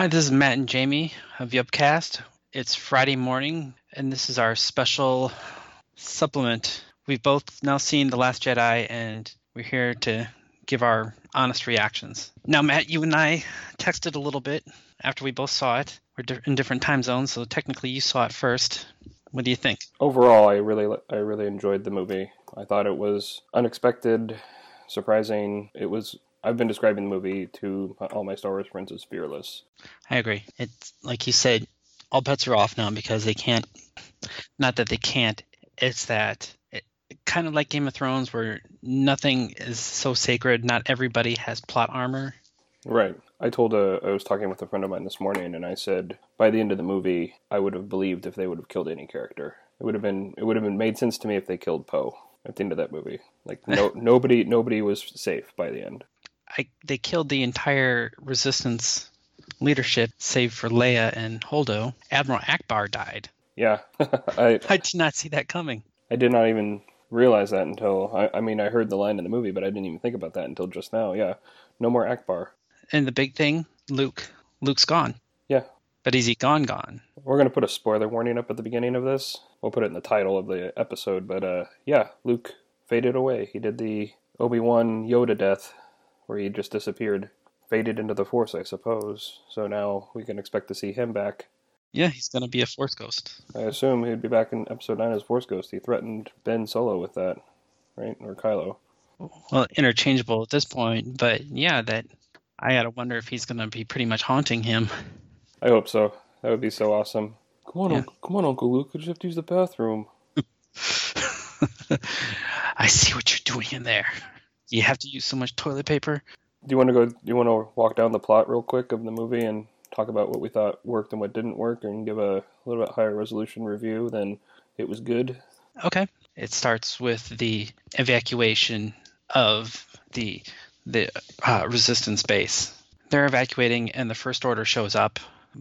Hi, this is Matt and Jamey of Yubcast. It's Friday morning, and this is our special supplement. We've both now seen The Last Jedi, and we're here to give our honest reactions. Now, Matt, you and I texted a little bit after we both saw it. We're in different time zones, so technically you saw it first. What do you think? Overall, I really, I really enjoyed the movie. I thought it was unexpected, surprising. It was. I've been describing the movie to all my Star Wars friends as fearless. I agree. It's like you said, all bets are off now because they can't. Not that they can't. It's that it, kind of like Game of Thrones, where nothing is so sacred. Not everybody has plot armor. Right. I told a, I was talking with a friend of mine this morning, and I said by the end of the movie, I would have believed if they would have killed any character. It would have been it would have been made sense to me if they killed Poe at the end of that movie. Like no nobody nobody was safe by the end. I, they killed the entire resistance leadership, save for Leia and Holdo. Admiral Ackbar died. Yeah, I I did not see that coming. I did not even realize that until I, I mean I heard the line in the movie, but I didn't even think about that until just now. Yeah, no more Ackbar. And the big thing, Luke. Luke's gone. Yeah, But is he gone? Gone? we're gonna put a spoiler warning up at the beginning of this. We'll put it in the title of the episode, but uh, yeah, Luke faded away. He did the Obi Wan Yoda death, where he just disappeared, faded into the Force, I suppose. So now we can expect to see him back. Yeah, he's gonna be a Force ghost. I assume he'd be back in Episode Nine as Force Ghost. He threatened Ben Solo with that, right, or Kylo. Well, interchangeable at this point, but yeah, that I gotta wonder if he's gonna be pretty much haunting him. I hope so. That would be so awesome. Come on, Yeah. Uncle, come on, Uncle Luke. I just have to use the bathroom. I see what you're doing in there. You have to use so much toilet paper. Do you want to go? Do you want to walk down the plot real quick of the movie and talk about what we thought worked and what didn't work, and give a little bit higher resolution review than it was good? Okay. It starts with the evacuation of the the uh, resistance base. They're evacuating, and the First Order shows up.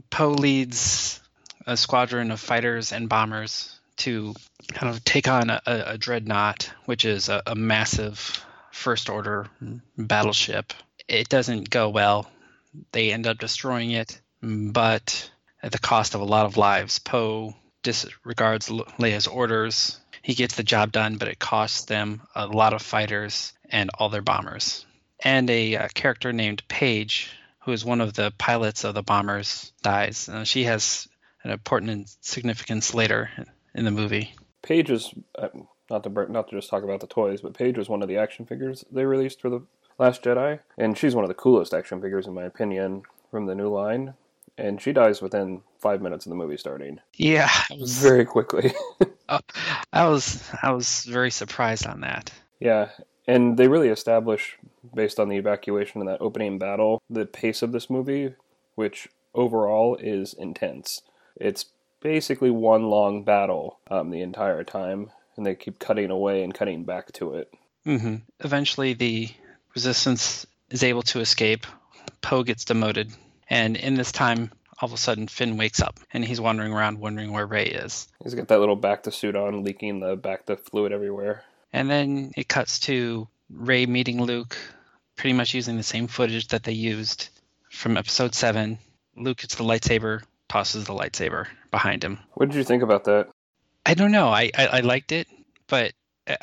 Poe leads a squadron of fighters and bombers to kind of take on a, a, dreadnought, which is a, a massive First Order battleship. It doesn't go well. They end up destroying it, but at the cost of a lot of lives. Poe disregards Le- Leia's orders. He gets the job done, but it costs them a lot of fighters and all their bombers. And a uh, character named Paige, who is one of the pilots of the bombers, dies. Uh, she has an important significance later in the movie. Paige is not to not to just talk about the toys, but Paige was one of the action figures they released for the Last Jedi, and she's one of the coolest action figures in my opinion from the new line. And she dies within five minutes of the movie starting, Yeah, was very quickly. I was I was very surprised on that. Yeah, and they really establish, based on the evacuation and that opening battle, the pace of this movie, which overall is intense. It's basically one long battle um, the entire time, and they keep cutting away and cutting bacta it. hmm Eventually, the resistance is able to escape. Poe gets demoted, and in this time, all of a sudden, Finn wakes up and he's wandering around, wondering where Rey is. He's got that little bacta suit on, leaking the back to fluid everywhere. And then it cuts to Rey meeting Luke, pretty much using the same footage that they used from Episode Seven. Luke gets the lightsaber, tosses the lightsaber behind him. What did you think about that? I don't know. I, I, I liked it, but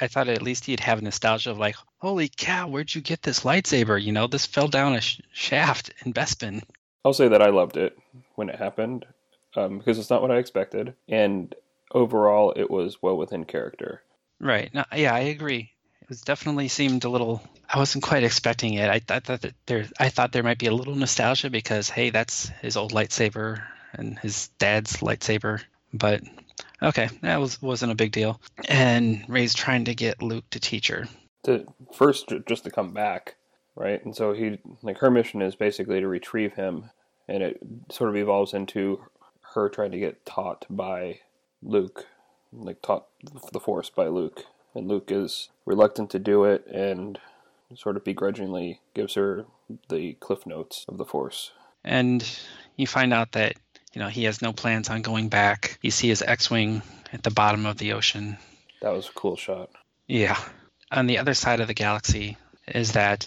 I thought at least he'd have nostalgia of like, holy cow, where'd you get this lightsaber? You know, this fell down a sh- shaft in Bespin. I'll say that I loved it when it happened um, because it's not what I expected, and overall, it was well within character. Right. No, yeah, I agree. It was definitely seemed a little. I wasn't quite expecting it. I, I thought that there. I thought there might be a little nostalgia because hey, that's his old lightsaber and his dad's lightsaber. But okay, that was wasn't a big deal. And Rey's trying to get Luke to teach her. to first just to come back, right? And so he like her mission is basically to retrieve him, and it sort of evolves into her trying to get taught by Luke, like taught the Force by Luke, and Luke is reluctant to do it and sort of begrudgingly gives her the cliff notes of the Force. And you find out that you know he has no plans on going back. You see his X-wing at the bottom of the ocean. That was a cool shot. Yeah. On the other side of the galaxy is that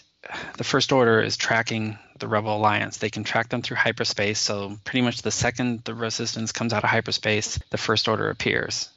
the First Order is tracking the Rebel Alliance. They can track them through hyperspace. So pretty much the second the Resistance comes out of hyperspace, the First Order appears,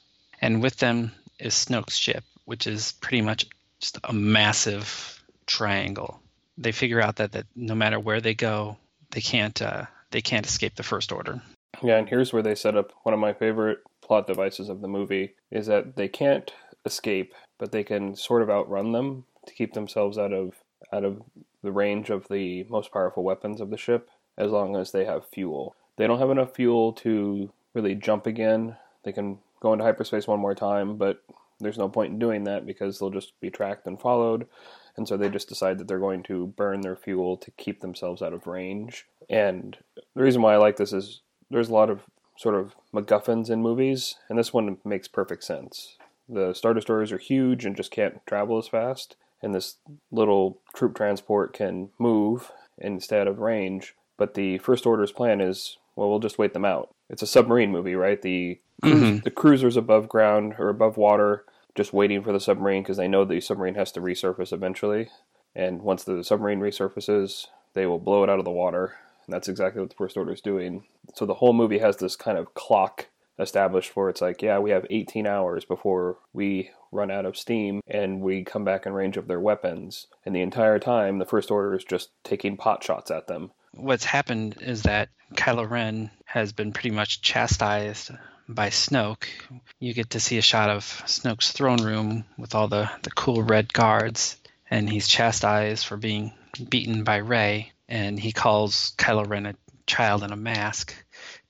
and with them is Snoke's ship, which is pretty much just a massive triangle. They figure out that, that no matter where they go, they can't uh, they can't escape the First Order. Yeah, and here's where they set up one of my favorite plot devices of the movie is that they can't escape, but they can sort of outrun them to keep themselves out of out of the range of the most powerful weapons of the ship as long as they have fuel. They don't have enough fuel to really jump again. They can go into hyperspace one more time, but there's no point in doing that because they'll just be tracked and followed. And so they just decide that they're going to burn their fuel to keep themselves out of range. And the reason why I like this is there's a lot of sort of MacGuffins in movies, and this one makes perfect sense. The Star Destroyers are huge and just can't travel as fast, and this little troop transport can move instead of range. But the First Order's plan is, well, we'll just wait them out. It's a submarine movie, right? The Mm-hmm. the cruiser's above ground or above water, just waiting for the submarine because they know the submarine has to resurface eventually. And once the submarine resurfaces, they will blow it out of the water. And that's exactly what the First Order is doing. So the whole movie has this kind of clock established where it's like, yeah, we have 18 hours before we run out of steam and we come back in range of their weapons. And the entire time, the First Order is just taking pot shots at them. What's happened is that Kylo Ren has been pretty much chastised by Snoke. You get to see a shot of Snoke's throne room with all the, the cool red guards, and he's chastised for being beaten by Rey, and he calls Kylo Ren a child in a mask.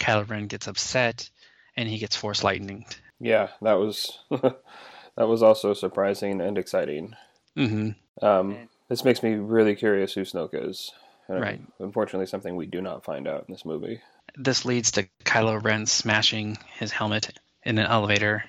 Kylo Ren gets upset, and he gets force lightning. Yeah, that was that was also surprising and exciting. hmm Um, this makes me really curious who Snoke is. And Right. Unfortunately, something we do not find out in this movie. This leads to Kylo Ren smashing his helmet in an elevator,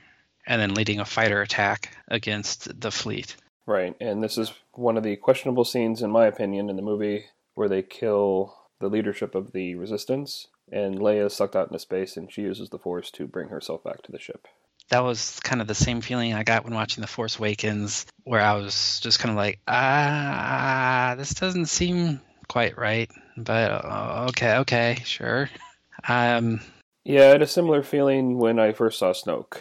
and then leading a fighter attack against the fleet. Right, and this is one of the questionable scenes, in my opinion, in the movie where they kill the leadership of the Resistance, and Leia is sucked out into space, and she uses the Force to bring herself back to the ship. that was kind of the same feeling I got when watching The Force Awakens, where I was just kind of like, ah, this doesn't seem quite right, but uh, okay, okay, sure. Um, Yeah, I had a similar feeling when I first saw Snoke.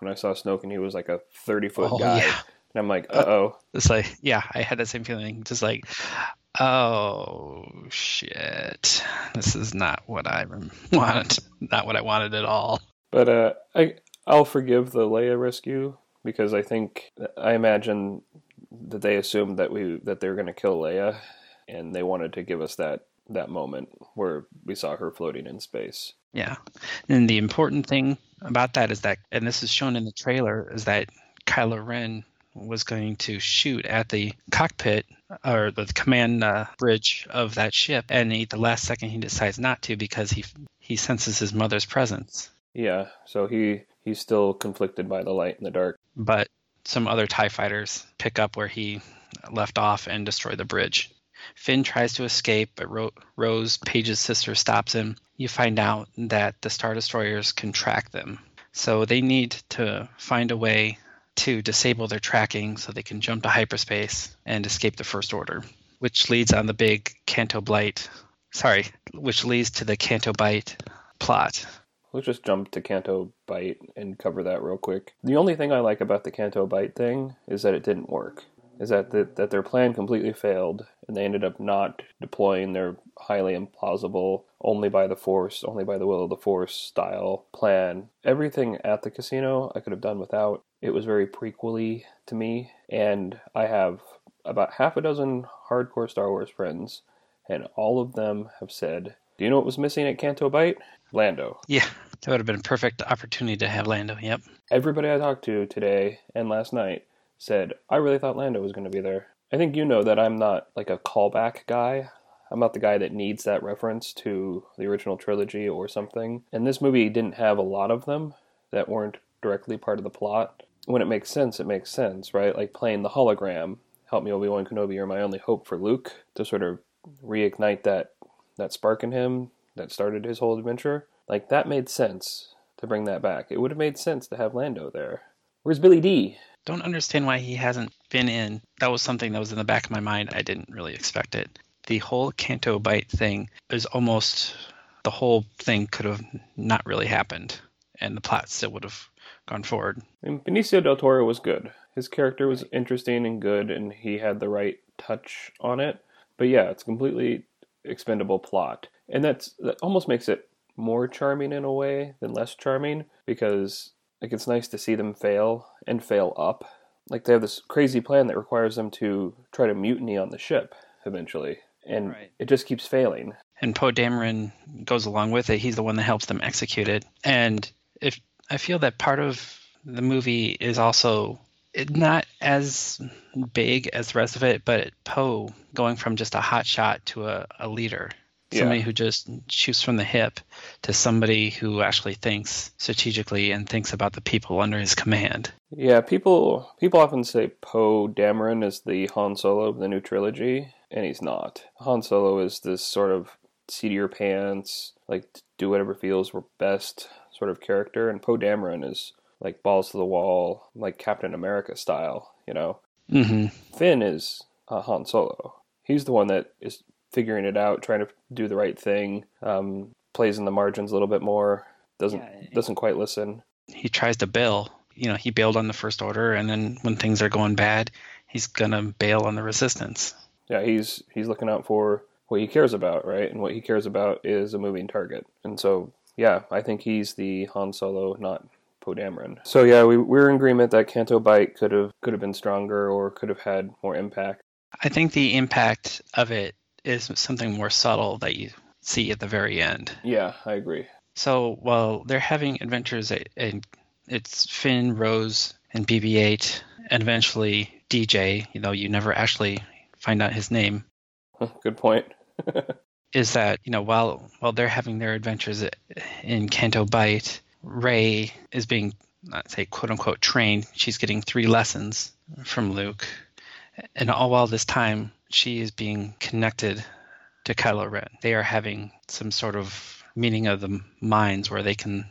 When I saw Snoke, and he was like a thirty foot oh guy, yeah, and I'm like, uh oh. it's like, yeah, I had that same feeling, just like, oh shit, this is not what I wanted, not what I wanted at all. But uh, I I'll forgive the Leia rescue because I think I imagine that they assumed that we that they were going to kill Leia, and they wanted to give us that that moment where we saw her floating in space. Yeah. And the important thing about that is that, and this is shown in the trailer, is that Kylo Ren was going to shoot at the cockpit or the command uh, bridge of that ship, and he, the last second he decides not to because he he senses his mother's presence. Yeah, so he he's still conflicted by the light and the dark. But some other Tie fighters pick up where he left off and destroy the bridge. Finn tries to escape, but Ro- Rose, Paige's sister, stops him. You find out that the Star Destroyers can track them. So they need to find a way to disable their tracking so they can jump to hyperspace and escape the First Order, which leads on the big Canto Blight. Sorry, which leads to the Canto Bight plot. Let's just jump to Canto Bight and cover that real quick. The only thing I like about the Canto Bight thing is that it didn't work. Is that the, that their plan completely failed and they ended up not deploying their highly implausible, only by the Force, only by the will of the Force style plan. Everything at the casino I could have done without. It was very prequely to me, and I have about half a dozen hardcore Star Wars friends, and all of them have said, "Do you know what was missing at Canto Bight? Lando." Yeah, that would have been a perfect opportunity to have Lando. Yep. Everybody I talked to today and last night said, I really thought Lando was going to be there. I think you know that I'm not like a callback guy. I'm not the guy that needs that reference to the original trilogy or something. And this movie didn't have a lot of them that weren't directly part of the plot. When it makes sense, it makes sense, right? Like playing the hologram, help me Obi Wan Kenobi, you're my only hope for Luke, to sort of reignite that that spark in him that started his whole adventure. Like that made sense to bring that back. It would have made sense to have Lando there. Where's Billy Dee? Don't understand why he hasn't been in. That was something that was in the back of my mind. I didn't really expect it. the whole Canto Bight thing is almost the whole thing could have not really happened, and the plot still would have gone forward. And Benicio del Toro was good. His character was interesting and good, and he had the right touch on it. But yeah, it's a completely expendable plot, and that's that almost makes it more charming in a way than less charming because like it's nice to see them fail and fail up. Like they have this crazy plan that requires them to try to mutiny on the ship eventually, and Right. it just keeps failing. and Poe Dameron goes along with it. He's the one that helps them execute it. And if I feel that part of the movie is also not as big as the rest of it, but Poe going from just a hot shot to a, a leader, Yeah. somebody who just shoots from the hip, to somebody who actually thinks strategically and thinks about the people under his command. Yeah, people people often say Poe Dameron is the Han Solo of the new trilogy, and he's not. Han Solo is this sort of seat your pants, like do whatever feels best sort of character, and Poe Dameron is like balls to the wall, like Captain America style, you know. hmm Finn is uh, Han Solo. He's the one that is figuring it out, trying to do the right thing, um, plays in the margins a little bit more, doesn't Yeah. doesn't quite listen. He tries to bail. You know, he bailed on the First Order, and then when things are going bad, he's gonna bail on the Resistance. yeah, he's he's looking out for what he cares about, right? And what he cares about is a moving target. And so, yeah, I think he's the Han Solo, not Poe Dameron. So yeah, we we're in agreement that Canto Bight could have could have been stronger or could have had more impact. I think the impact of it is something more subtle that you see at the very end. Yeah, I agree. So while they're having adventures, and it's Finn, Rose, and BB-8, and eventually DJ. You know, you never actually find out his name. Good point. Is that you know while while they're having their adventures in Canto Bight, Rey is being not say quote unquote trained. She's getting three lessons from Luke, and all while this time she is being connected to Kylo Ren. They are having some sort of meeting of the minds where they can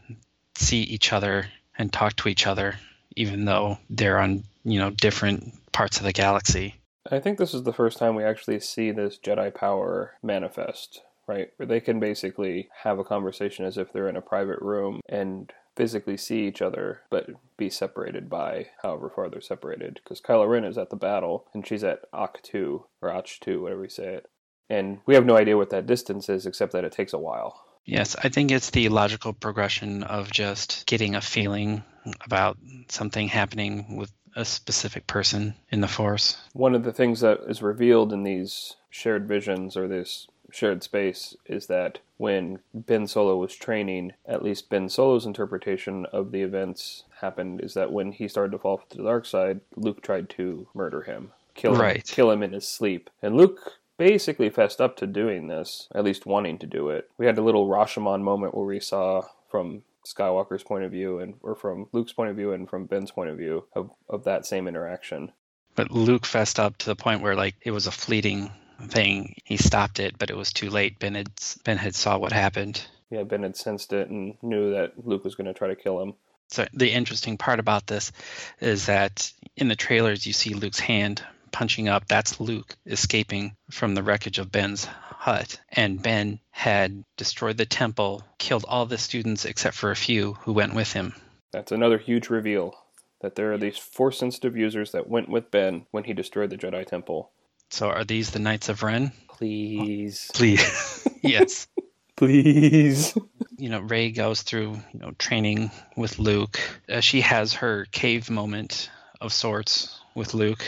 see each other and talk to each other, even though they're on you know different parts of the galaxy. I think this is the first time we actually see this Jedi power manifest, right? Where they can basically have a conversation as if they're in a private room and physically see each other, but be separated by however far they're separated. Because Kylo Ren is at the battle, and she's at Ahch-To, or Ahch-To, whatever you say it. And we have no idea what that distance is, except that it takes a while. Yes, I think it's the logical progression of just getting a feeling about something happening with a specific person in the Force. One of the things that is revealed in these shared visions or this shared space is that when Ben Solo was training, at least Ben Solo's interpretation of the events happened is that when he started to fall to the dark side, Luke tried to murder him, kill him, Right. kill him in his sleep. And Luke basically fessed up to doing this, at least wanting to do it. We had a little Rashomon moment where we saw from Skywalker's point of view and or from Luke's point of view and from Ben's point of view of, of that same interaction. But Luke fessed up to the point where like it was a fleeting thing. He stopped it, but it was too late. Ben had Ben had saw what happened. Yeah, Ben had sensed it and knew that Luke was going to try to kill him. So the interesting part about this is that in the trailers you see Luke's hand punching up. That's Luke escaping from the wreckage of Ben's hut. And Ben had destroyed the temple, killed all the students except for a few who went with him. That's another huge reveal that there are these force sensitive users that went with Ben when he destroyed the Jedi Temple. So are these the Knights of Ren? Please. Please. yes. Please. You know, Rey goes through, you know, training with Luke. Uh, she has her cave moment of sorts with Luke.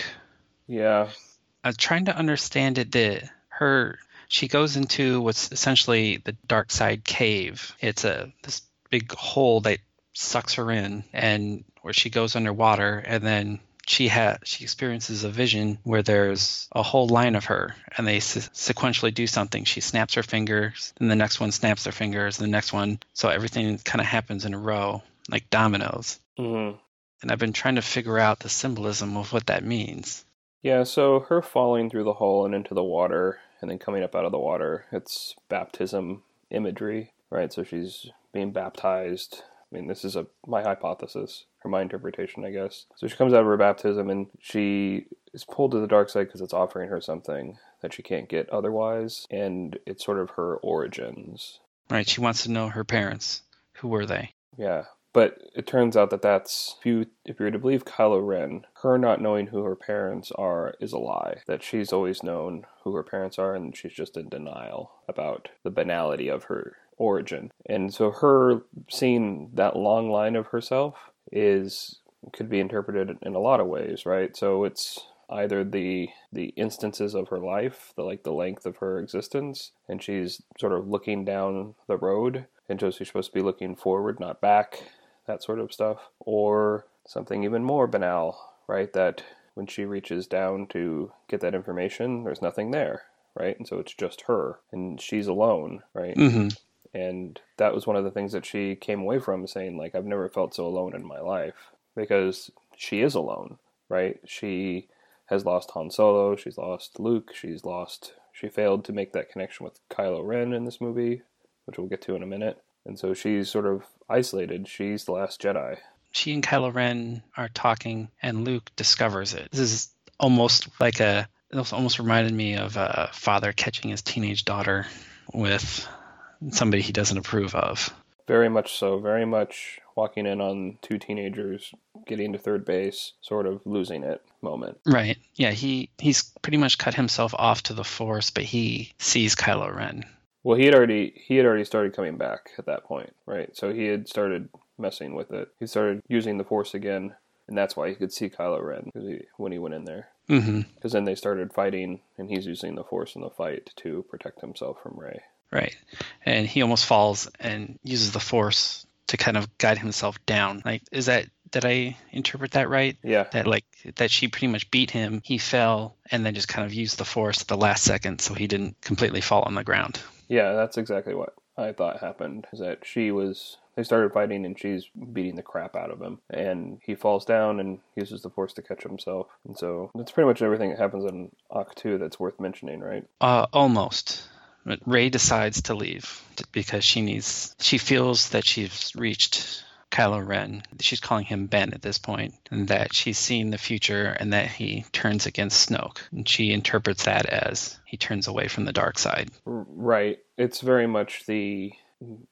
Yeah. I was trying to understand it. The her she goes into what's essentially the dark side cave. It's a this big hole that sucks her in, and where she goes underwater, and then she ha she experiences a vision where there's a whole line of her, and they se- sequentially do something. She snaps her fingers, and the next one snaps their fingers, and the next one. So everything kind of happens in a row, like dominoes. hmm And I've been trying to figure out the symbolism of what that means. Yeah, so her falling through the hole and into the water and then coming up out of the water, it's baptism imagery, right? So she's being baptized. I mean, this is a my hypothesis or my interpretation, I guess. So she comes out of her baptism and she is pulled to the dark side because it's offering her something that she can't get otherwise, and it's sort of her origins. Right. She wants to know her parents. Who were they? Yeah, but it turns out that that's if you if you're to believe Kylo Ren, her not knowing who her parents are is a lie. That she's always known who her parents are, and she's just in denial about the banality of her origin. And so her seeing that long line of herself is could be interpreted in a lot of ways, right? So it's either the the instances of her life, the like the length of her existence, and she's sort of looking down the road, and so she's supposed to be looking forward, not back, that sort of stuff, or something even more banal, right? That when she reaches down to get that information, there's nothing there, right? And so it's just her, and she's alone, right? Mm-hmm. And that was one of the things that she came away from, saying like, I've never felt so alone in my life because she is alone, right? She has lost Han Solo, she's lost Luke, she's lost she failed to make that connection with Kylo Ren in this movie, which we'll get to in a minute. And so she's sort of isolated. She's the last Jedi. She and Kylo Ren are talking, and Luke discovers it. This is almost like a. It almost reminded me of a father catching his teenage daughter with somebody he doesn't approve of. Very much so. Very much walking in on two teenagers getting to third base, sort of losing it moment. Right. Yeah, he he's pretty much cut himself off to the force, but he sees Kylo Ren. Well, he had already he had already started coming back at that point, right? So he had started messing with it. He started using the force again, and that's why he could see Kylo Ren he, when he went in there. Because Mm-hmm. then they started fighting, and he's using the force in the fight to protect himself from Rey. Right. And he almost falls and uses the force to kind of guide himself down. Like, is that did I interpret that right? Yeah, That like that she pretty much beat him. He fell and then just kind of used the force at the last second, so he didn't completely fall on the ground. Yeah, that's exactly what I thought happened. Is that she was they started fighting, and she's beating the crap out of him, and he falls down and uses the force to catch himself. And so that's pretty much everything that happens in Ahch-To that's worth mentioning, right? Uh, almost. Rey decides to leave because she needs. She feels that she's reached Kylo Ren. She's calling him Ben at this point, and that she's seen the future, and that he turns against Snoke. And she interprets that as he turns away from the dark side. Right. It's very much the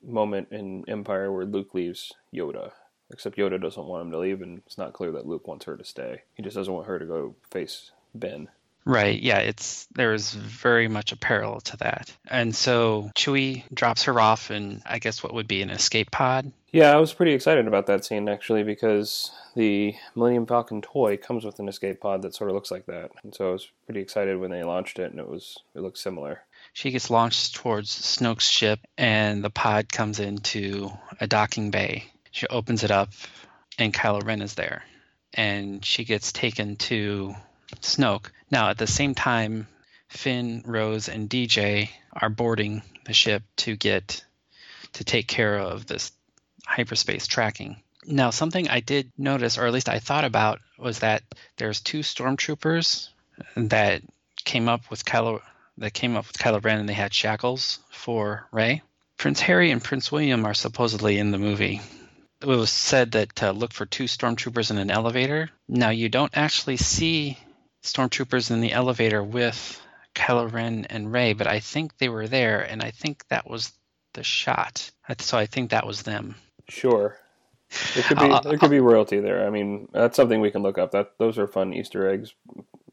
moment in Empire where Luke leaves Yoda. Except Yoda doesn't want him to leave, and it's not clear that Luke wants her to stay. He just doesn't want her to go face Ben. Right. Yeah. It's there is very much a parallel to that. And so Chewie drops her off in I guess what would be an escape pod. Yeah, I was pretty excited about that scene actually because the Millennium Falcon toy comes with an escape pod that sort of looks like that, and so I was pretty excited when they launched it, and it was it looked similar. She gets launched towards Snoke's ship, and the pod comes into a docking bay. She opens it up, and Kylo Ren is there. And she gets taken to Snoke. Now, at the same time, Finn, Rose, and DJ are boarding the ship to get to take care of this hyperspace tracking. Now, something I did notice, or at least I thought about, was that there's two stormtroopers that came up with Kylo that came up with Kylo Ren and they had shackles for Rey. Prince Harry and Prince William are supposedly in the movie. It was said that to look for two stormtroopers in an elevator. Now you don't actually see stormtroopers in the elevator with Kylo Ren and Rey, but I think they were there, and I think that was the shot. So I think that was them. Sure, it could be I'll- there could be royalty there. I mean, that's something we can look up. That those are fun Easter eggs.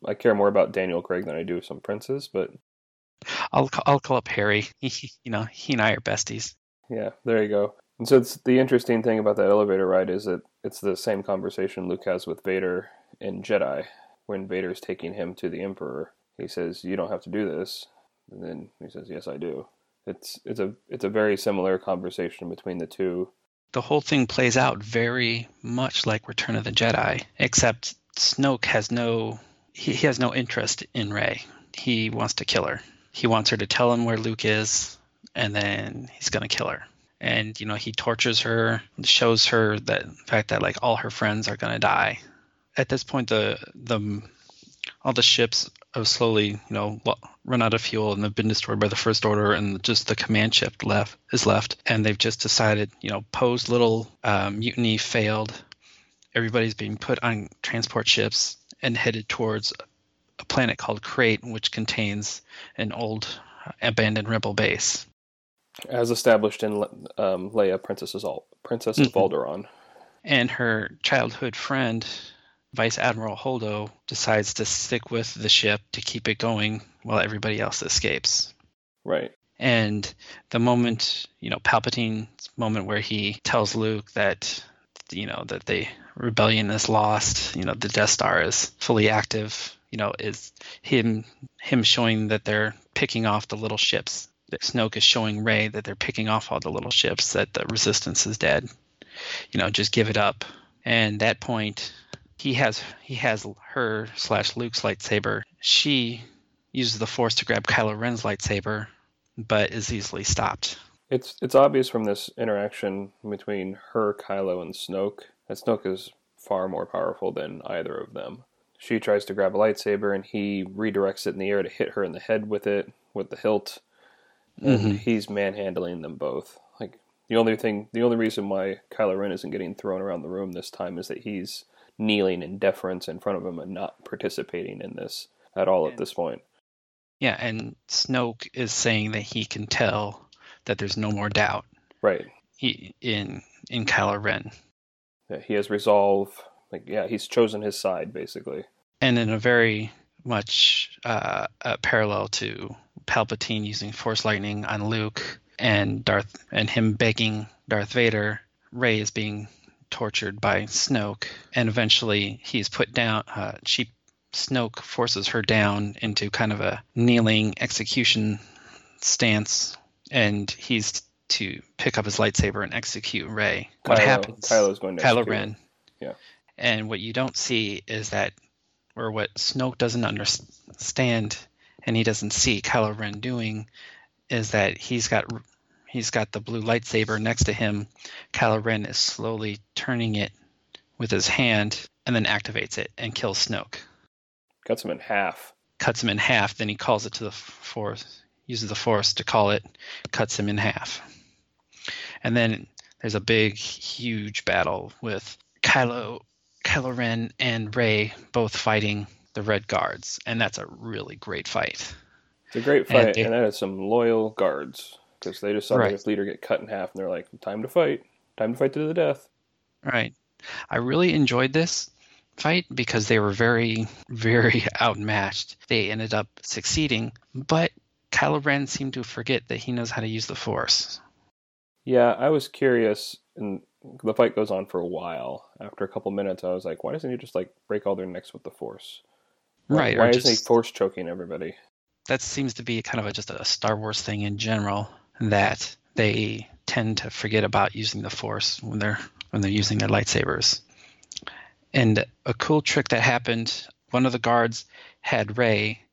I care more about Daniel Craig than I do some princes, but I'll I'll call up Harry. He, you know, he and I are besties. Yeah, there you go. And so it's the interesting thing about that elevator ride is that it's the same conversation Luke has with Vader in Jedi when Vader's taking him to the Emperor. He says, "You don't have to do this," and then he says, "Yes, I do." It's it's a it's a very similar conversation between the two. the whole thing plays out very much like Return of the Jedi, except Snoke has no he, he has no interest in Rey. He wants to kill her. He wants her to tell him where Luke is, and then he's gonna kill her. And you know he tortures her, shows her that the fact that like all her friends are gonna die. At this point, the the all the ships have slowly you know run out of fuel and have been destroyed by the First Order, and just the command ship left is left, and they've just decided you know Poe's little um, mutiny failed. Everybody's being put on transport ships and headed towards a planet called Crait, which contains an old abandoned rebel base. As established in um, Leia, Princess of, Princess of mm-hmm. Alderaan. And her childhood friend, Vice Admiral Holdo, decides to stick with the ship to keep it going while everybody else escapes. Right. And the moment, you know, Palpatine's moment where he tells Luke that, you know, that the rebellion is lost, you know, the Death Star is fully active, you know, is him him showing that they're picking off the little ships. That Snoke is showing Rey that they're picking off all the little ships, that the resistance is dead. You know, just give it up. And that point, he has he has her slash Luke's lightsaber. She uses the Force to grab Kylo Ren's lightsaber, but is easily stopped. It's it's obvious from this interaction between her, Kylo, and Snoke that Snoke is far more powerful than either of them. She tries to grab a lightsaber and he redirects it in the air to hit her in the head with it, with the hilt. And mm-hmm. he's manhandling them both. Like the only thing the only reason why Kylo Ren isn't getting thrown around the room this time is that he's kneeling in deference in front of him and not participating in this at all at this point. Yeah, and Snoke is saying that he can tell that there's no more doubt. Right. He, in in Kylo Ren. Yeah, he has resolve. Like, yeah, he's chosen his side basically. And in a very much uh, a parallel to Palpatine using Force lightning on Luke and Darth and him begging Darth Vader, Rey is being tortured by Snoke, and eventually he's put down. Uh, she Snoke forces her down into kind of a kneeling execution stance, and he's to pick up his lightsaber and execute Rey. What Kylo, happens? Kylo's going to Kylo Ren. Yeah. And what you don't see is that, or what Snoke doesn't understand, and he doesn't see Kylo Ren doing, is that he's got he's got the blue lightsaber next to him. Kylo Ren is slowly turning it with his hand, and then activates it and kills Snoke. Cuts him in half. Cuts him in half. Then he calls it to the force, uses the force to call it, cuts him in half. And then there's a big, huge battle with Kylo, Kylo Ren and Rey both fighting the Red Guards, and that's a really great fight. It's a great fight, and, they, and that is some loyal guards because they just saw right. their leader get cut in half, and they're like, "Time to fight! Time to fight to the death!" Right. I really enjoyed this fight because they were very, very outmatched. They ended up succeeding, but Kylo Ren seemed to forget that he knows how to use the Force. Yeah, I was curious, and the fight goes on for a while. After a couple minutes, I was like, why doesn't he just like break all their necks with the Force? Right. Why, isn't just, he Force choking everybody? That seems to be kind of a, just a Star Wars thing in general that they tend to forget about using the Force when they're when they're using their lightsabers. And a cool trick that happened, one of the guards had Rey,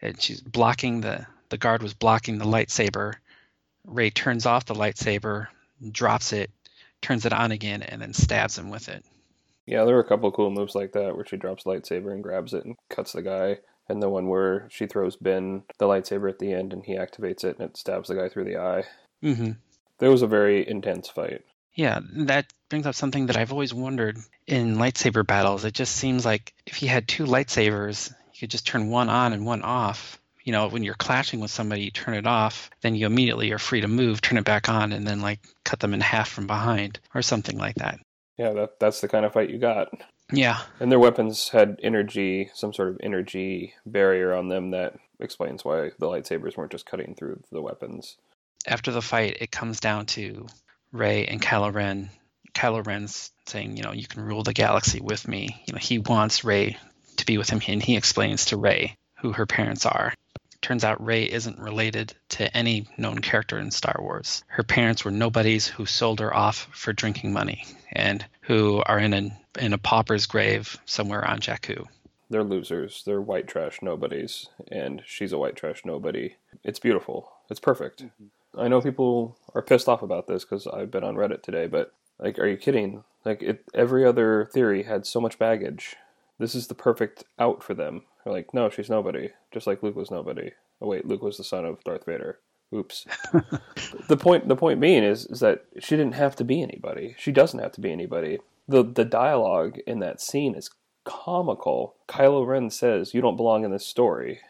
and she's blocking the the guard was blocking the lightsaber. Rey turns off the lightsaber, drops it, turns it on again, and then stabs him with it. Yeah, there were a couple cool moves like that where she drops lightsaber and grabs it and cuts the guy, and the one where she throws Ben the lightsaber at the end and he activates it and it stabs the guy through the eye. Mm-hmm. That was a very intense fight. Yeah, that brings up something that I've always wondered in lightsaber battles. It just seems like if you had two lightsabers, you could just turn one on and one off. You know, when you're clashing with somebody, you turn it off, then you immediately are free to move, turn it back on, and then like cut them in half from behind or something like that. Yeah, that that's the kind of fight you got. Yeah. And their weapons had energy, some sort of energy barrier on them that explains why the lightsabers weren't just cutting through the weapons. After the fight, it comes down to Rey and Kylo Ren. Kylo Ren's saying, you know, you can rule the galaxy with me. You know, he wants Rey to be with him, and he explains to Rey who her parents are. Turns out Rey isn't related to any known character in Star Wars. Her parents were nobodies who sold her off for drinking money and who are in a in a pauper's grave somewhere on Jakku. They're losers. They're white trash nobodies, and she's a white trash nobody. It's beautiful. It's perfect. Mm-hmm. I know people are pissed off about this because I've been on Reddit today, but like, are you kidding? Like, it, every other theory had so much baggage. This is the perfect out for them. They're like, no, she's nobody, just like Luke was nobody. Oh wait, Luke was the son of Darth Vader. Oops. the point, the point being is, is that she didn't have to be anybody. She doesn't have to be anybody. the The dialogue in that scene is comical. Kylo Ren says, "You don't belong in this story."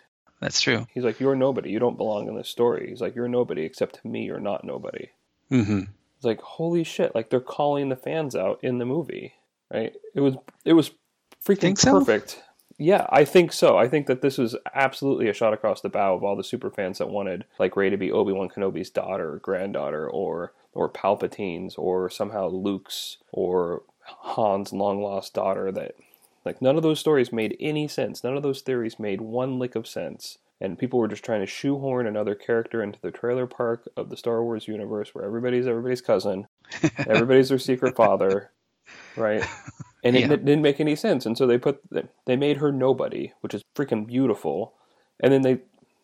That's true. He's like, "You're nobody. You don't belong in this story." He's like, "You're nobody except to me. You're not nobody." Mm-hmm. It's like, holy shit! Like they're calling the fans out in the movie, right? It was it was freaking Think so? Yeah, I think so. I think that this was absolutely a shot across the bow of all the super fans that wanted like Rey to be Obi Wan Kenobi's daughter, or granddaughter, or or Palpatine's, or somehow Luke's, or Han's long lost daughter. That like none of those stories made any sense. None of those theories made one lick of sense. And people were just trying to shoehorn another character into the trailer park of the Star Wars universe, where everybody's everybody's cousin, everybody's their secret father, right? And it, Yeah. didn't make any sense. And so they put they made her nobody, which is freaking beautiful. And then they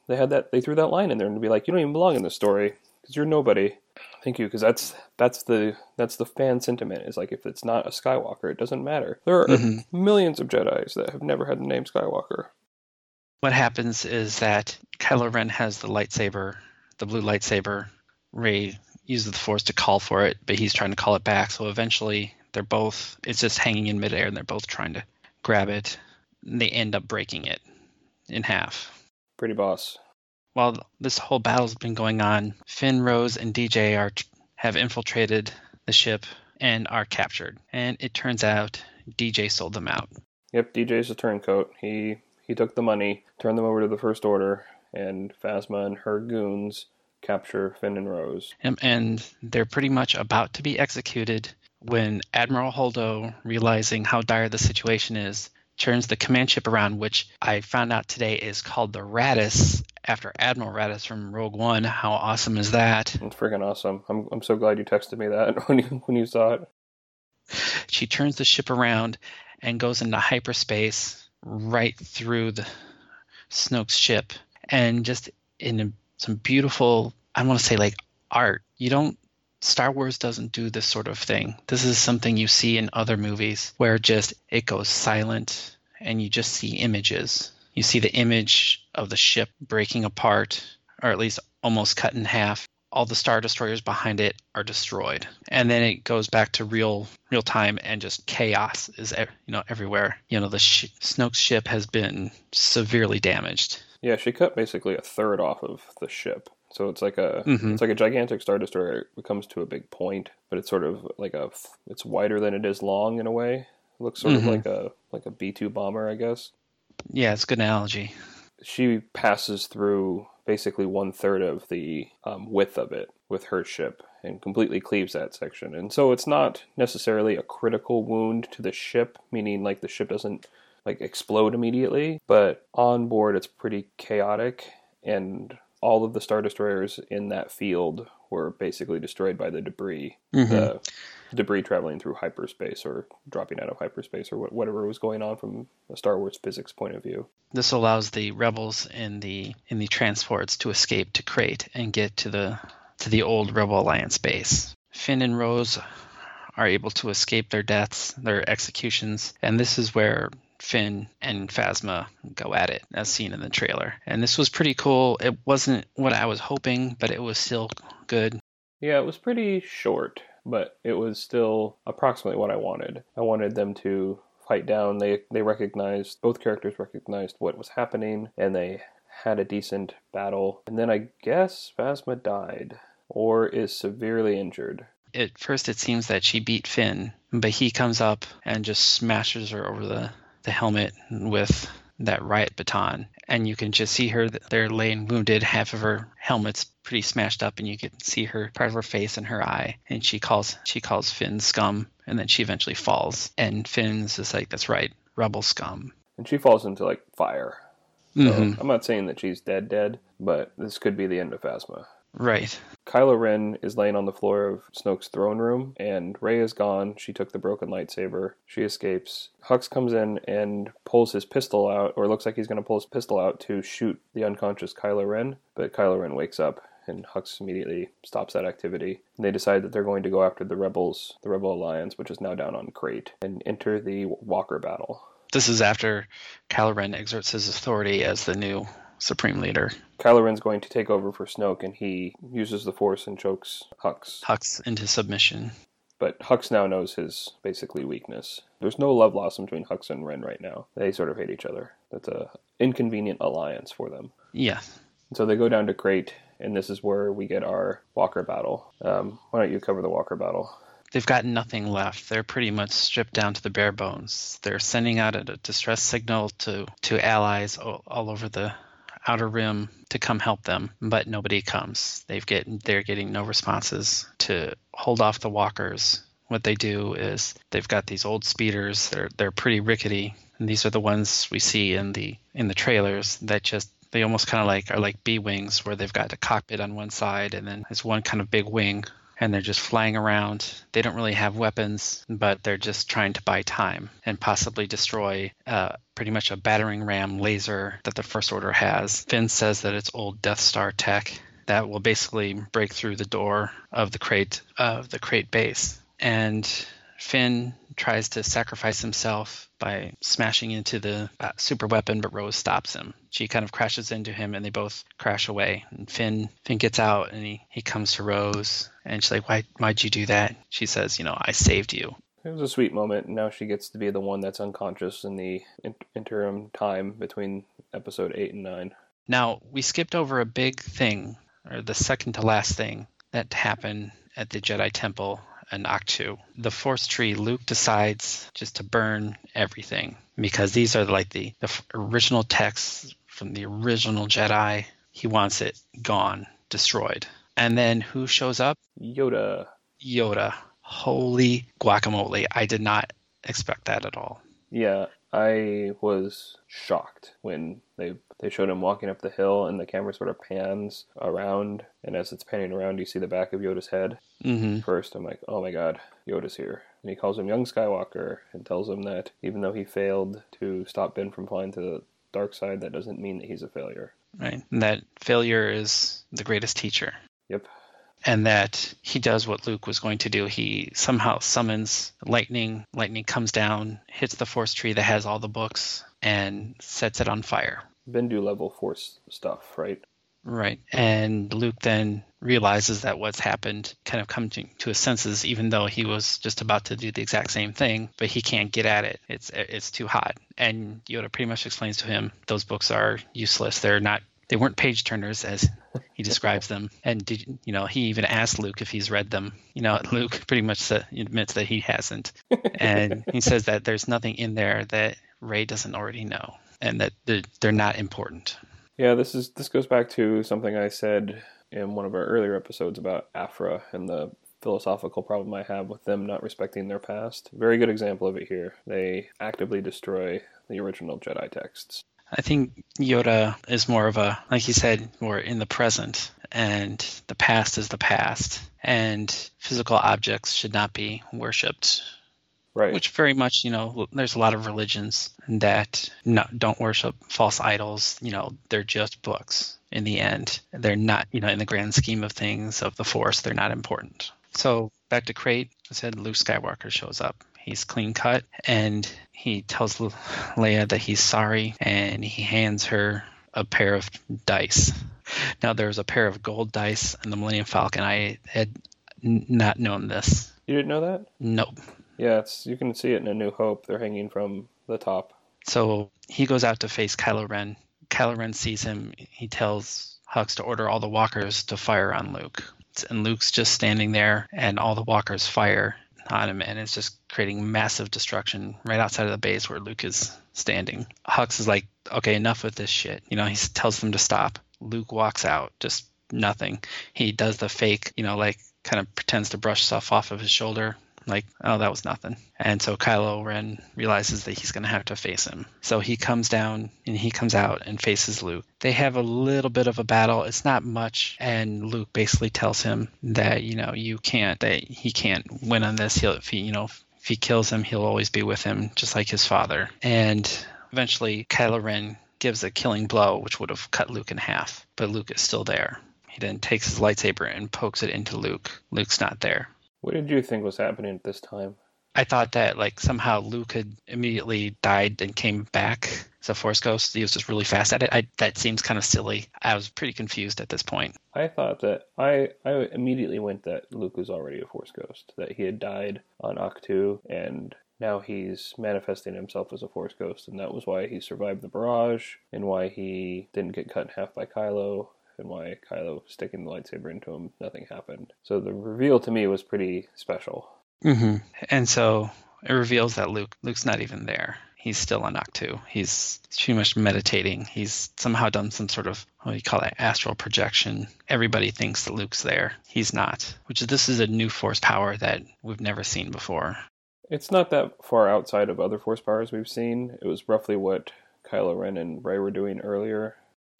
they had that they threw that line in there and be like, you don't even belong in this story because you're nobody. Thank you, because that's that's the that's the fan sentiment. Is like if it's not a Skywalker, it doesn't matter. There are Mhm. millions of Jedi's that have never had the name Skywalker. What happens is that Kylo Ren has the lightsaber, the blue lightsaber. Rey uses the Force to call for it, but he's trying to call it back. So eventually, they're both. It's just hanging in midair, and they're both trying to grab it. And they end up breaking it in half. Pretty boss. While this whole battle's been going on, Finn, Rose, and DJ are have infiltrated the ship and are captured. And it turns out DJ sold them out. Yep, DJ's a turncoat. He he took the money, turned them over to the First Order, and Phasma and her goons capture Finn and Rose. Um, and they're pretty much about to be executed when Admiral Holdo, realizing how dire the situation is, turns the command ship around, which I found out today is called the Raddus after Admiral Raddus from Rogue One. How awesome is that? It's freaking awesome. I'm I'm so glad you texted me that when you when you saw it. She turns the ship around and goes into hyperspace right through the Snoke's ship, and just in a, some beautiful, I want to say like art. You don't. Star Wars doesn't do this sort of thing. This is something you see in other movies where just it goes silent and you just see images. You see the image of the ship breaking apart, or at least almost cut in half. All the star destroyers behind it are destroyed, and then it goes back to real real time, and just chaos is you know everywhere. You know the sh- Snoke's ship has been severely damaged. Yeah, she cut basically a third off of the ship. So it's like a Mhm. it's like a gigantic star destroyer. It comes to a big point, but it's sort of like a it's wider than it is long in a way. It looks sort Mhm. of like a like a B two bomber, I guess. Yeah, it's a good analogy. She passes through basically one third of the um, width of it with her ship and completely cleaves that section. And so it's not necessarily a critical wound to the ship, meaning like the ship doesn't like explode immediately, but on board it's pretty chaotic and all of the star destroyers in that field were basically destroyed by the debris, Mhm. the debris traveling through hyperspace or dropping out of hyperspace or whatever was going on from a Star Wars physics point of view. This allows the rebels in the in the transports to escape to Crait and get to the to the old Rebel Alliance base. Finn and Rose are able to escape their deaths, their executions, and this is where Finn and Phasma go at it, as seen in the trailer. And this was pretty cool. It wasn't what I was hoping, but it was still good. Yeah, it was pretty short, but it was still approximately what I wanted. I wanted them to fight down. They they recognized both characters recognized what was happening, and they had a decent battle. And then I guess Phasma died or is severely injured. At first, it seems that she beat Finn, but he comes up and just smashes her over the, the helmet with that riot baton. And you can just see her there laying wounded. Half of her helmet's pretty smashed up, and you can see her part of her face and her eye. And she calls she calls Finn scum, and then she eventually falls. And Finn's just like, "That's right, rebel scum." And she falls into like fire. So Mhm. I'm not saying that she's dead dead, but this could be the end of Phasma. Right. Kylo Ren is laying on the floor of Snoke's throne room, and Rey is gone. She took the broken lightsaber. She escapes. Hux comes in and pulls his pistol out, or looks like he's going to pull his pistol out to shoot the unconscious Kylo Ren. But Kylo Ren wakes up, and Hux immediately stops that activity. And they decide that they're going to go after the rebels, the Rebel Alliance, which is now down on Crait, and enter the Walker battle. This is after Kylo Ren exerts his authority as the new supreme leader. Kylo Ren's going to take over for Snoke, and he uses the Force and chokes Hux. Hux into submission. But Hux now knows his basically weakness. There's no love blossom between Hux and Ren right now. They sort of hate each other. That's a inconvenient alliance for them. Yeah. So they go down to Crait, and this is where we get our Walker battle. Um, why don't you cover the Walker battle? They've got nothing left. They're pretty much stripped down to the bare bones. They're sending out a distress signal to, to allies all, all over the outer rim to come help them, but nobody comes. They've get they're getting no responses to hold off the walkers. What they do is they've got these old speeders. They're they're pretty rickety, and these are the ones we see in the in the trailers that just they almost kind of like are like B wings where they've got a cockpit on one side and then there's one kind of big wing and they're just flying around. They don't really have weapons, but they're just trying to buy time and possibly destroy uh, pretty much a battering ram laser that the First Order has. Finn says that it's old Death Star tech that will basically break through the door of the Crait of the Crait base. And Finn tries to sacrifice himself by smashing into the uh, super weapon, but Rose stops him. She kind of crashes into him, and they both crash away. And Finn Finn gets out, and he, he comes to Rose, and she's like, "Why why'd you do that?" She says, "You know, I saved you." It was a sweet moment. Now she gets to be the one that's unconscious in the in- interim time between episode eight and nine. Now we skipped over a big thing, or the second to last thing that happened at the Jedi Temple and Ahch-To. The Force Tree, Luke decides just to burn everything because these are like the, the original texts from the original Jedi. He wants it gone, destroyed. And then who shows up? Yoda. Yoda. Holy guacamole. I did not expect that at all. Yeah, I was shocked when they they showed him walking up the hill and the camera sort of pans around and as it's panning around you see the back of Yoda's head. Mm-hmm. First I'm like, "Oh my god, Yoda's here." And he calls him young Skywalker and tells him that even though he failed to stop Ben from flying to the dark side, that doesn't mean that he's a failure. Right. And that failure is the greatest teacher. Yep and that he does what Luke was going to do. He somehow summons lightning. Lightning comes down, hits the force tree that has all the books, and sets it on fire. Bendu level force stuff, right? Right. And Luke then realizes that what's happened kind of comes to, to his senses, even though he was just about to do the exact same thing, but he can't get at it. It's it's too hot. And Yoda pretty much explains to him those books are useless. They're not they weren't page turners as he describes them. And did you know he even asked Luke if he's read them? You know, Luke pretty much admits that he hasn't, and he says that there's nothing in there that Rey doesn't already know, and that they're, they're not important. Yeah, this is this goes back to something I said in one of our earlier episodes about Afra and the philosophical problem I have with them not respecting their past. Very good example of it here. They actively destroy the original Jedi texts. I think Yoda is more of a, like you said, more in the present, and the past is the past, and physical objects should not be worshipped. Right. Which very much, you know, there's a lot of religions that no, don't worship false idols. You know, they're just books in the end. They're not, you know, in the grand scheme of things of the Force, they're not important. So back to Crait, I said Luke Skywalker shows up. He's clean cut and he tells Leia that he's sorry and he hands her a pair of dice. Now there's a pair of gold dice in the Millennium Falcon. I had not known this. You didn't know that? Nope. Yeah, it's you can see it in A New Hope. They're hanging from the top. So he goes out to face Kylo Ren. Kylo Ren sees him. He tells Hux to order all the walkers to fire on Luke. And Luke's just standing there, and all the walkers fire on him, and it's just creating massive destruction right outside of the base where Luke is standing. Hux is like, okay, enough with this shit. You know, he tells them to stop. Luke walks out, just nothing. He does the fake, you know, like kind of pretends to brush stuff off of his shoulder, like, oh, that was nothing. And so Kylo Ren realizes that he's going to have to face him. So he comes down and he comes out and faces Luke. They have a little bit of a battle. It's not much. And Luke basically tells him that, you know, you can't, that he can't win on this. He'll, if he, you know, if he kills him, he'll always be with him, just like his father. And eventually Kylo Ren gives a killing blow, which would have cut Luke in half. But Luke is still there. He then takes his lightsaber and pokes it into Luke. Luke's not there. What did you think was happening at this time? I thought that like somehow Luke had immediately died and came back as a Force ghost. He was just really fast at it. I, that seems kind of silly. I was pretty confused at this point. I thought that I I immediately went that Luke was already a Force ghost, that he had died on Ahch-To, and now he's manifesting himself as a Force ghost, and that was why he survived the barrage, and why he didn't get cut in half by Kylo, and why Kylo sticking the lightsaber into him, nothing happened. So the reveal to me was pretty special. Mm-hmm. And so it reveals that Luke Luke's not even there. He's still on Ahch-To. He's pretty much meditating. He's somehow done some sort of what do you call it astral projection. Everybody thinks that Luke's there. He's not. Which is this is a new force power that we've never seen before. It's not that far outside of other force powers we've seen. It was roughly what Kylo Ren and Rey were doing earlier.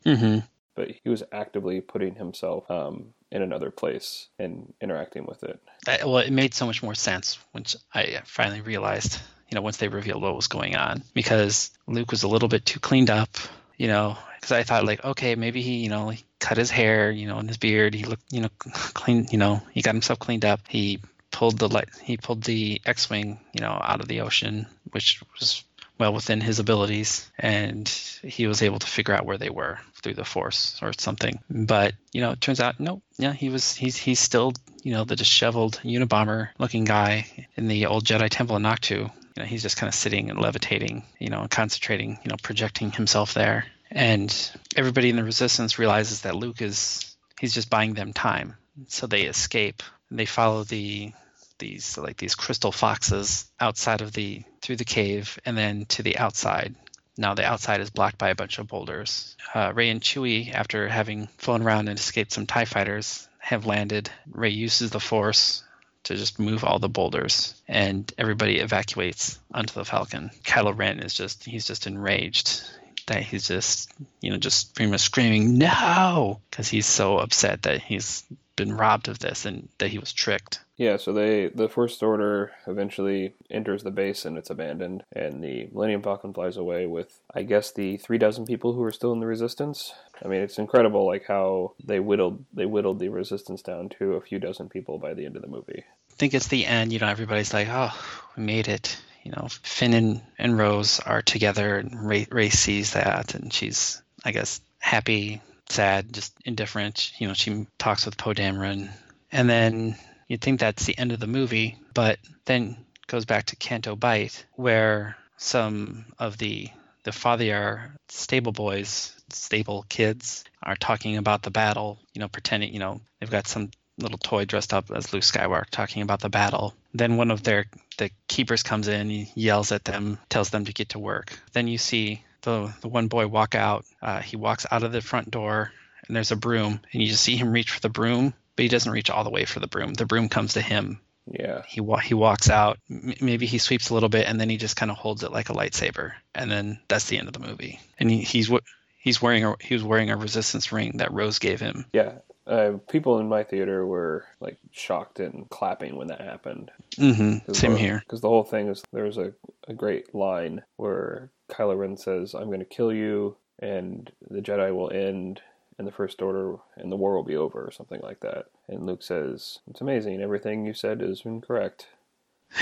Mm-hmm. But he was actively putting himself um, in another place and interacting with it. That, well, it made so much more sense once I finally realized, you know, once they revealed what was going on, because Luke was a little bit too cleaned up, you know, because I thought like, okay, maybe he, you know, he cut his hair, you know, and his beard, he looked, you know, clean, you know, he got himself cleaned up. He pulled the light, he pulled the X-wing, you know, out of the ocean, which was well within his abilities, and he was able to figure out where they were through the Force or something. But you know, it turns out no, yeah, he was he's he's still you know the disheveled Unabomber looking guy in the old Jedi Temple in Ahch-To. You know, he's just kind of sitting and levitating, you know, and concentrating, you know, projecting himself there. And everybody in the Resistance realizes that Luke is he's just buying them time, so they escape. They follow the these like these crystal foxes outside of the through the cave and then to the outside. Now the outside is blocked by a bunch of boulders. Uh, Rey and Chewie, after having flown around and escaped some Tie fighters, have landed. Rey uses the Force to just move all the boulders, and everybody evacuates onto the Falcon. Kylo Ren is just he's just enraged that he's just you know just pretty much screaming no because he's so upset that he's been robbed of this and that he was tricked. Yeah, so they the First Order eventually enters the base and it's abandoned, and the Millennium Falcon flies away with, I guess, the three dozen people who are still in the Resistance. I mean, it's incredible, like how they whittled they whittled the Resistance down to a few dozen people by the end of the movie. I think it's the end. You know, everybody's like, "Oh, we made it." You know, Finn and, and Rose are together, and Ray, Rey sees that, and she's, I guess, happy, sad, just indifferent. You know, she talks with Poe Dameron, and then You'd think that's the end of the movie, but then goes back to Canto Bight, where some of the the Fathier stable boys, stable kids, are talking about the battle. You know, pretending. You know, they've got some little toy dressed up as Luke Skywalker talking about the battle. Then one of their the keepers comes in, yells at them, tells them to get to work. Then you see the the one boy walk out. Uh, he walks out of the front door, and there's a broom, and you just see him reach for the broom, but he doesn't reach all the way for the broom. The broom comes to him. Yeah. He wa- he walks out. M- maybe he sweeps a little bit, and then he just kind of holds it like a lightsaber, and then that's the end of the movie. And he, he's he's wearing a he was wearing a resistance ring that Rose gave him. Yeah. Uh, people in my theater were like shocked and clapping when that happened. Mm-hmm. Same the, here. Because the whole thing is there's a, a great line where Kylo Ren says, "I'm going to kill you, and the Jedi will end." and the First Order and the war will be over, or something like that. And Luke says, It's amazing. Everything you said is incorrect.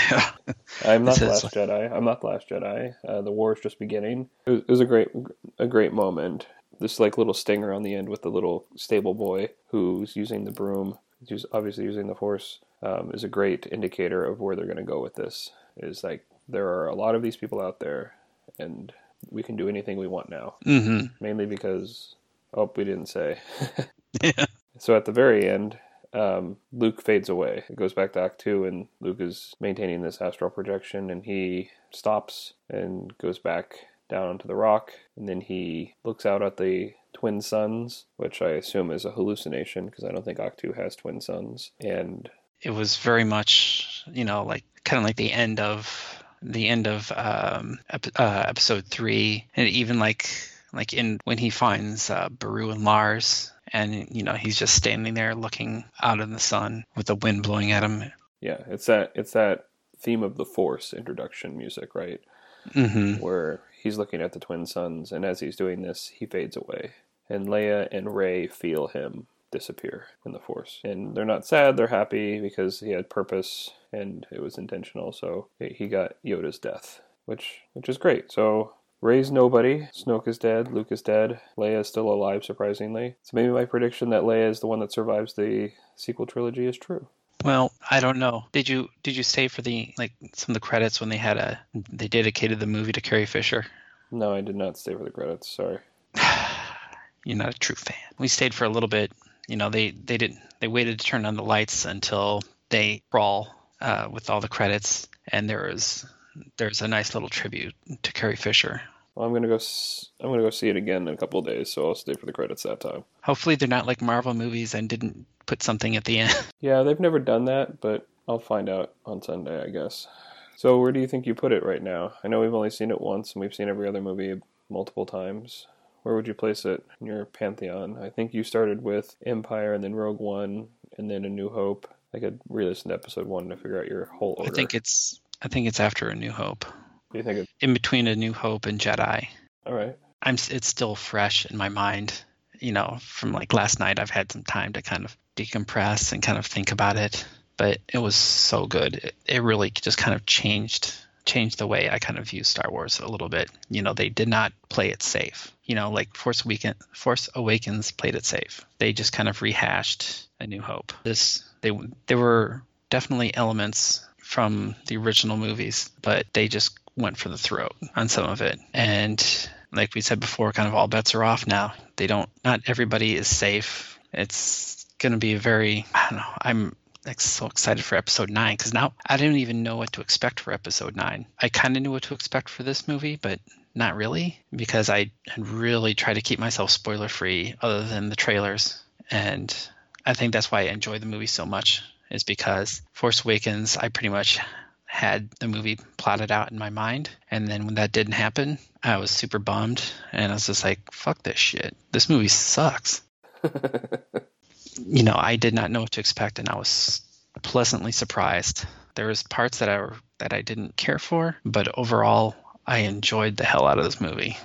Yeah. I'm not the last Jedi. I'm not the last Jedi. Uh, the war is just beginning. It was, it was, a great, a great moment. This like little stinger on the end with the little stable boy who's using the broom, who's obviously using the horse, um, is a great indicator of where they're going to go with this. Is like there are a lot of these people out there, and we can do anything we want now. Mm-hmm. Mainly because Oh, we didn't say. yeah. So at the very end, um, Luke fades away. It goes back to Ahch-To, and Luke is maintaining this astral projection, and he stops and goes back down onto the rock, and then he looks out at the twin suns, which I assume is a hallucination because I don't think Ahch-To has twin suns. And it was very much, you know, like kind of like the end of the end of um, ep- uh, episode three, and even like like in when he finds uh, Beru and Lars, and you know he's just standing there looking out in the sun with the wind blowing at him. Yeah, it's that it's that theme of the Force introduction music, right? Mm-hmm. Where he's looking at the twin suns, and as he's doing this, he fades away, and Leia and Rey feel him, disappear in the Force. And they're not sad, they're happy because he had purpose and it was intentional. So he got Yoda's death, which which is great. So Rey's nobody. Snoke is dead. Luke is dead. Leia is still alive, surprisingly. So maybe my prediction that Leia is the one that survives the sequel trilogy is true. Well, I don't know. Did you did you stay for the like some of the credits when they had a they dedicated the movie to Carrie Fisher? No, I did not stay for the credits. Sorry. You're not a true fan. We stayed for a little bit. You know, they they didn't they waited to turn on the lights until they crawl uh, with all the credits, and there was there's a nice little tribute to Carrie Fisher. Well, I'm gonna go. I'm gonna go see it again in a couple of days, so I'll stay for the credits that time. Hopefully, they're not like Marvel movies and didn't put something at the end. Yeah, they've never done that, but I'll find out on Sunday, I guess. So, where do you think you put it right now? I know we've only seen it once, and we've seen every other movie multiple times. Where would you place it in your pantheon? I think you started with Empire, and then Rogue One, and then A New Hope. I could re-listen to Episode One to figure out your whole order. I think it's I think it's after A New Hope. Do you think it? In between A New Hope and Jedi. All right. I'm it's still fresh in my mind. You know, from like last night, I've had some time to kind of decompress and kind of think about it. But it was so good. It, it really just kind of changed changed the way I kind of view Star Wars a little bit. You know, they did not play it safe. You know, like Force Weekend, Force Awakens played it safe. They just kind of rehashed A New Hope. This they there were definitely elements from the original movies, but they just went for the throat on some of it. And like we said before, kind of all bets are off now. They don't. Not everybody is safe. It's going to be a very. I don't know. I'm like so excited for episode 9 because now i don't even know what to expect for episode 9 i kind of knew what to expect for this movie but not really because i had really tried to keep myself spoiler free other than the trailers and i think that's why i enjoy the movie so much is because force awakens i pretty much had the movie plotted out in my mind and then when that didn't happen i was super bummed and i was just like fuck this shit this movie sucks you know, I did not know what to expect, and I was pleasantly surprised. There was parts that I that I didn't care for, but overall, I enjoyed the hell out of this movie.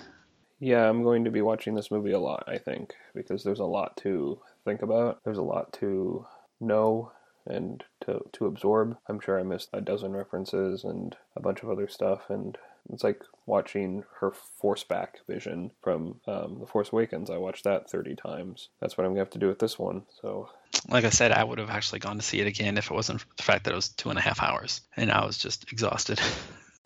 Yeah, I'm going to be watching this movie a lot. I think because there's a lot to think about. There's a lot to know and to to absorb. I'm sure I missed a dozen references and a bunch of other stuff, and it's like watching her force back vision from um, The Force Awakens. I watched that 30 times. That's what I'm going to have to do with this one. So, like I said, I would have actually gone to see it again if it wasn't for the fact that it was two and a half hours and I was just exhausted.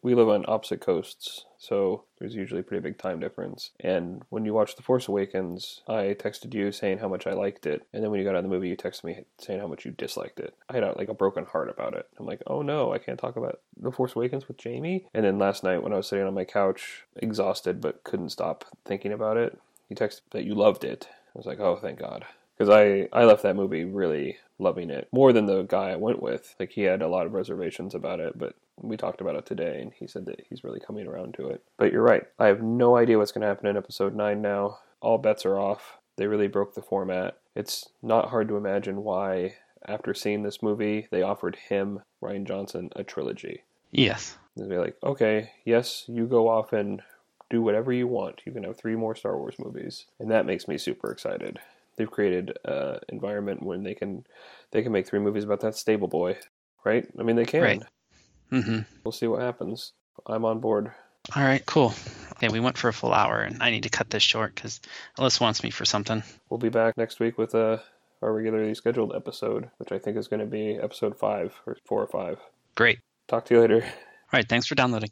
we live on opposite coasts, so there's usually a pretty big time difference. And when you watch The Force Awakens, I texted you saying how much I liked it, and then when you got out of the movie, you texted me saying how much you disliked it. I had a, like a broken heart about it. I'm like, oh no, I can't talk about The Force Awakens with Jamey. And then last night when I was sitting on my couch, exhausted but couldn't stop thinking about it, you texted that you loved it. I was like, oh, thank God because I I left that movie really loving it more than the guy I went with. Like he had a lot of reservations about it, but we talked about it today, and he said that he's really coming around to it. But you're right. I have no idea what's going to happen in episode nine now. All bets are off. They really broke the format. It's not hard to imagine why, after seeing this movie, they offered him, Rian Johnson, a trilogy. Yes. They'd be like, okay, yes, you go off and do whatever you want. You can have three more Star Wars movies, and that makes me super excited they've created an environment when they can they can make three movies about that stable boy, right? I mean, they can. Right. Mm-hmm. We'll see what happens. I'm on board. All right, cool. Okay, we went for a full hour, and I need to cut this short because Ellis wants me for something. We'll be back next week with a our regularly scheduled episode, which I think is going to be episode five or four or five. Great. Talk to you later. All right, thanks for downloading.